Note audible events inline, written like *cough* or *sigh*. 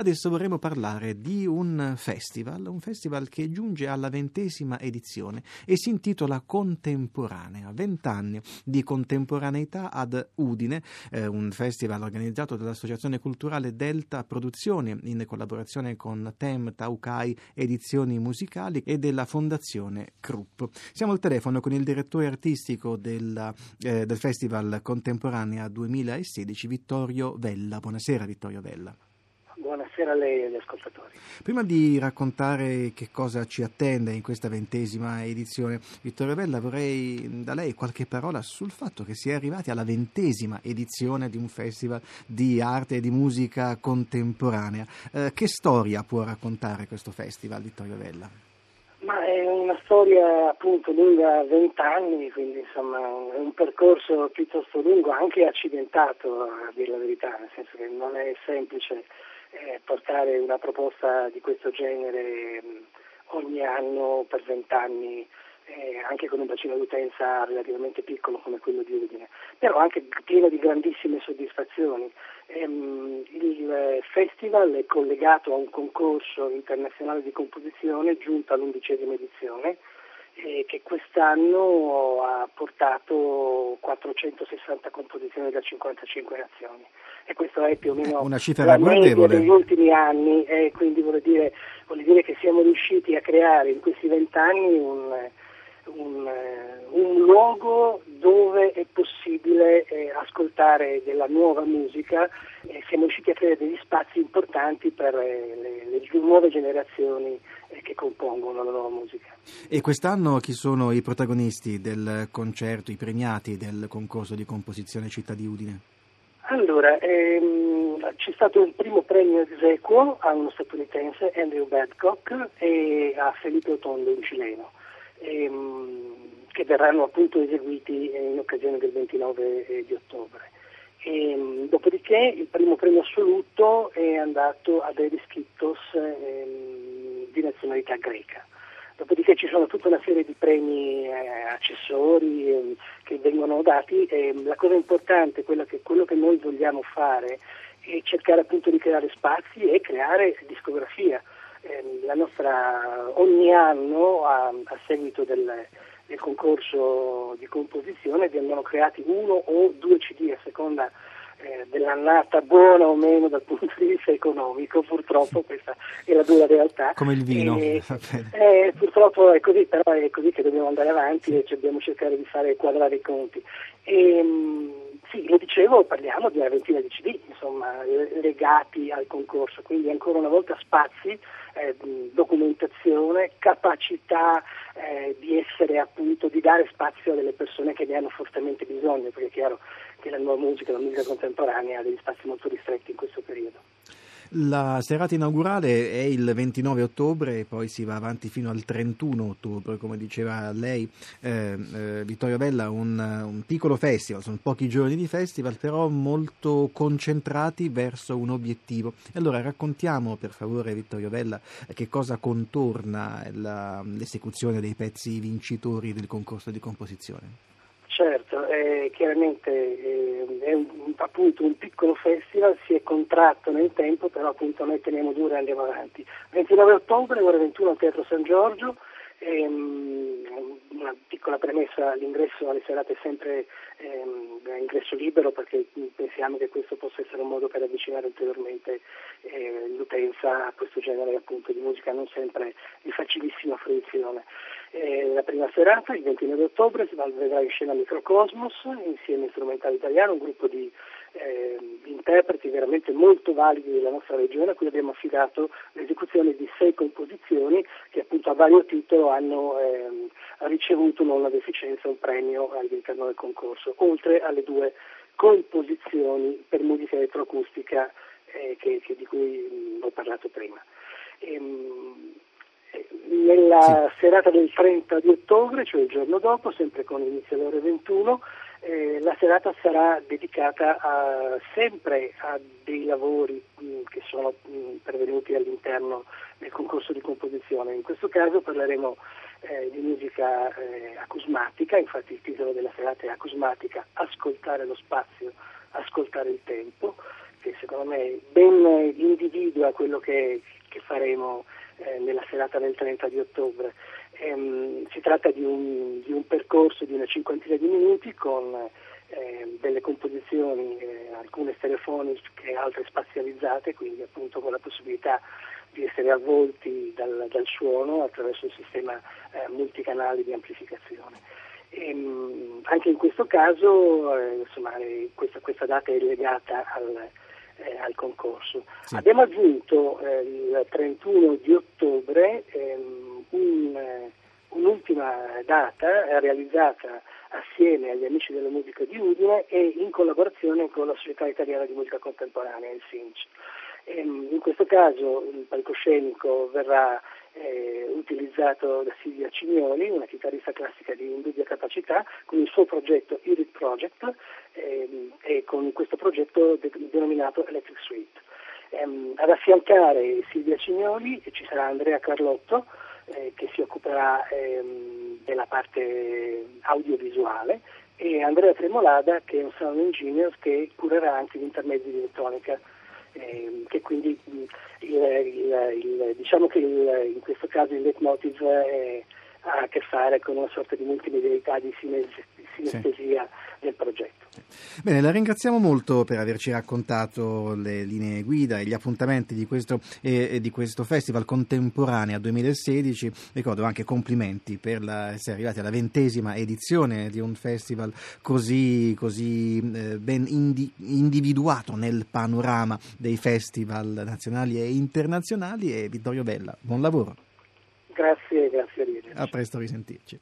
Adesso vorremmo parlare di un festival, un festival che giunge alla ventesima edizione e si intitola Contemporanea, vent'anni di contemporaneità ad Udine, eh, un festival organizzato dall'Associazione Culturale Delta Produzioni in collaborazione con Tem Taukai Edizioni Musicali e della Fondazione Krupp. Siamo al telefono con il direttore artistico del, eh, del Festival Contemporanea 2016, Vittorio Vella. Buonasera Vittorio Vella. Buonasera a lei e agli ascoltatori. Prima di raccontare che cosa ci attende in questa ventesima edizione, Vittorio Bella, vorrei da lei qualche parola sul fatto che si è arrivati alla ventesima edizione di un festival di arte e di musica contemporanea. Eh, che storia può raccontare questo festival, Vittorio Bella? Ma è una storia appunto lunga vent'anni, quindi insomma è un percorso piuttosto lungo, anche accidentato a dire la verità, nel senso che non è semplice eh, portare una proposta di questo genere mh, ogni anno per vent'anni eh, anche con un bacino d'utenza relativamente piccolo come quello di Udine, però anche pieno di grandissime soddisfazioni. Ehm, il festival è collegato a un concorso internazionale di composizione giunto all'undicesima edizione eh, che quest'anno ha portato 460 composizioni da 55 nazioni. E questo è più o meno una cifra ragguardevole. degli ultimi anni e quindi vuol dire, vuol dire, che siamo riusciti a creare in questi vent'anni un, un, un, luogo dove è possibile eh, ascoltare della nuova musica e siamo riusciti a creare degli spazi importanti per eh, le, le, nuove generazioni eh, che compongono la nuova musica. E quest'anno chi sono i protagonisti del concerto, i premiati del concorso di composizione Città di Udine? Allora, ehm, c'è stato un primo premio esequo a uno statunitense, Andrew Badcock, e a Felipe Otondo, un cileno, ehm, che verranno appunto eseguiti in occasione del 29 eh, di ottobre. E, ehm, dopodiché il primo premio assoluto è andato a Davis Kittos ehm, di nazionalità greca. Dopodiché ci sono tutta una serie di premi eh, accessori eh, che vengono dati e la cosa importante, che, quello che noi vogliamo fare è cercare appunto di creare spazi e creare discografia. Eh, nostra, ogni anno a, a seguito del, del, concorso di composizione vengono creati uno o due CD a seconda eh, dell'annata buona o meno dal punto di vista economico, purtroppo questa è la dura realtà. Come il vino. E, *laughs* eh, purtroppo è così, però è così che dobbiamo andare avanti e dobbiamo cercare di fare quadrare i conti. E, ehm, sì, lo dicevo, parliamo di una ventina di CD, insomma, legati al concorso, quindi ancora una volta spazi, eh, documentazione, capacità eh, di essere appunto, di dare spazio a delle persone che ne hanno fortemente bisogno, perché è chiaro che la nuova musica, la musica contemporanea ha degli spazi molto ristretti in questo periodo. La serata inaugurale è il 29 ottobre e poi si va avanti fino al 31 ottobre, come diceva lei, eh, eh, Vittorio Bella, un, un, piccolo festival, sono pochi giorni di festival, però molto concentrati verso un obiettivo. Allora raccontiamo per favore, Vittorio Bella, che cosa contorna la, l'esecuzione dei pezzi vincitori del concorso di composizione. Certo, eh, chiaramente eh, è un, appunto un piccolo festival, si è contratto nel tempo, però appunto noi teniamo duro e andiamo avanti. 29 ottobre, ore 21 al Teatro San Giorgio, ehm, una piccola premessa, l'ingresso alle serate è sempre ehm, ingresso libero perché pensiamo che questo possa essere un modo per avvicinare ulteriormente eh, l'utenza a questo genere appunto, di musica non sempre di facilissima fruizione. Prima serata, il 29 ottobre, si vedrà in scena Microcosmos insieme a Strumentale Italiano, un gruppo di eh, interpreti veramente molto validi della nostra regione a cui abbiamo affidato l'esecuzione di sei composizioni che appunto a vario titolo hanno eh, ricevuto non una deficienza un premio all'interno del concorso, oltre alle due composizioni per musica elettroacustica eh, che, che di cui mh, ho parlato prima. Ehm, nella sì. serata del 30 di ottobre, cioè il giorno dopo, sempre con inizio alle ore 21, eh, la serata sarà dedicata a, sempre a dei lavori mh, mm, che sono mh, mm, pervenuti all'interno del concorso di composizione. In questo caso parleremo eh, di musica eh, acusmatica, infatti il titolo della serata è Acusmatica, ascoltare lo spazio, ascoltare il tempo che secondo me ben individua quello che, che faremo eh, nella serata del 30 di ottobre. Ehm, si tratta di un, di un, percorso di una cinquantina di minuti con eh, delle composizioni, eh, alcune stereofoniche, altre spazializzate, quindi appunto con la possibilità di essere avvolti dal, dal suono attraverso il sistema eh, multicanali di amplificazione. E, ehm, anche in questo caso eh, insomma, eh, questa, questa, data è legata al, eh, al concorso. Sì. Abbiamo aggiunto eh, il 31 di ottobre ehm, un, eh, un'ultima data realizzata assieme agli amici della musica di Udine e in collaborazione con la Società Italiana di Musica Contemporanea, il SINC. Ehm, in questo caso il palcoscenico verrà eh, utilizzato da Silvia Cignoli, una chitarrista classica di indubbia capacità, con il suo progetto Irit Project ehm, e con questo progetto de- denominato Electric Suite. Ehm, ad affiancare Silvia Cignoli ci sarà Andrea Carlotto eh, che si occuperà ehm, della parte audiovisuale e Andrea Tremolada che è un sound engineer che curerà anche gli intermedi di elettronica eh, che quindi il, il, il, diciamo che in questo caso il leitmotiv è, ha a che fare con una sorta di multimedialità, di sinestesia sì. del progetto. Bene, la ringraziamo molto per averci raccontato le linee guida e gli appuntamenti di questo, eh, di questo Festival Contemporanea 2016. Ricordo anche complimenti per la, essere arrivati alla ventesima edizione di un festival così, così eh, ben indi, individuato nel panorama dei festival nazionali e internazionali. E Vittorio Bella, buon lavoro. Grazie, grazie a A presto, risentirci.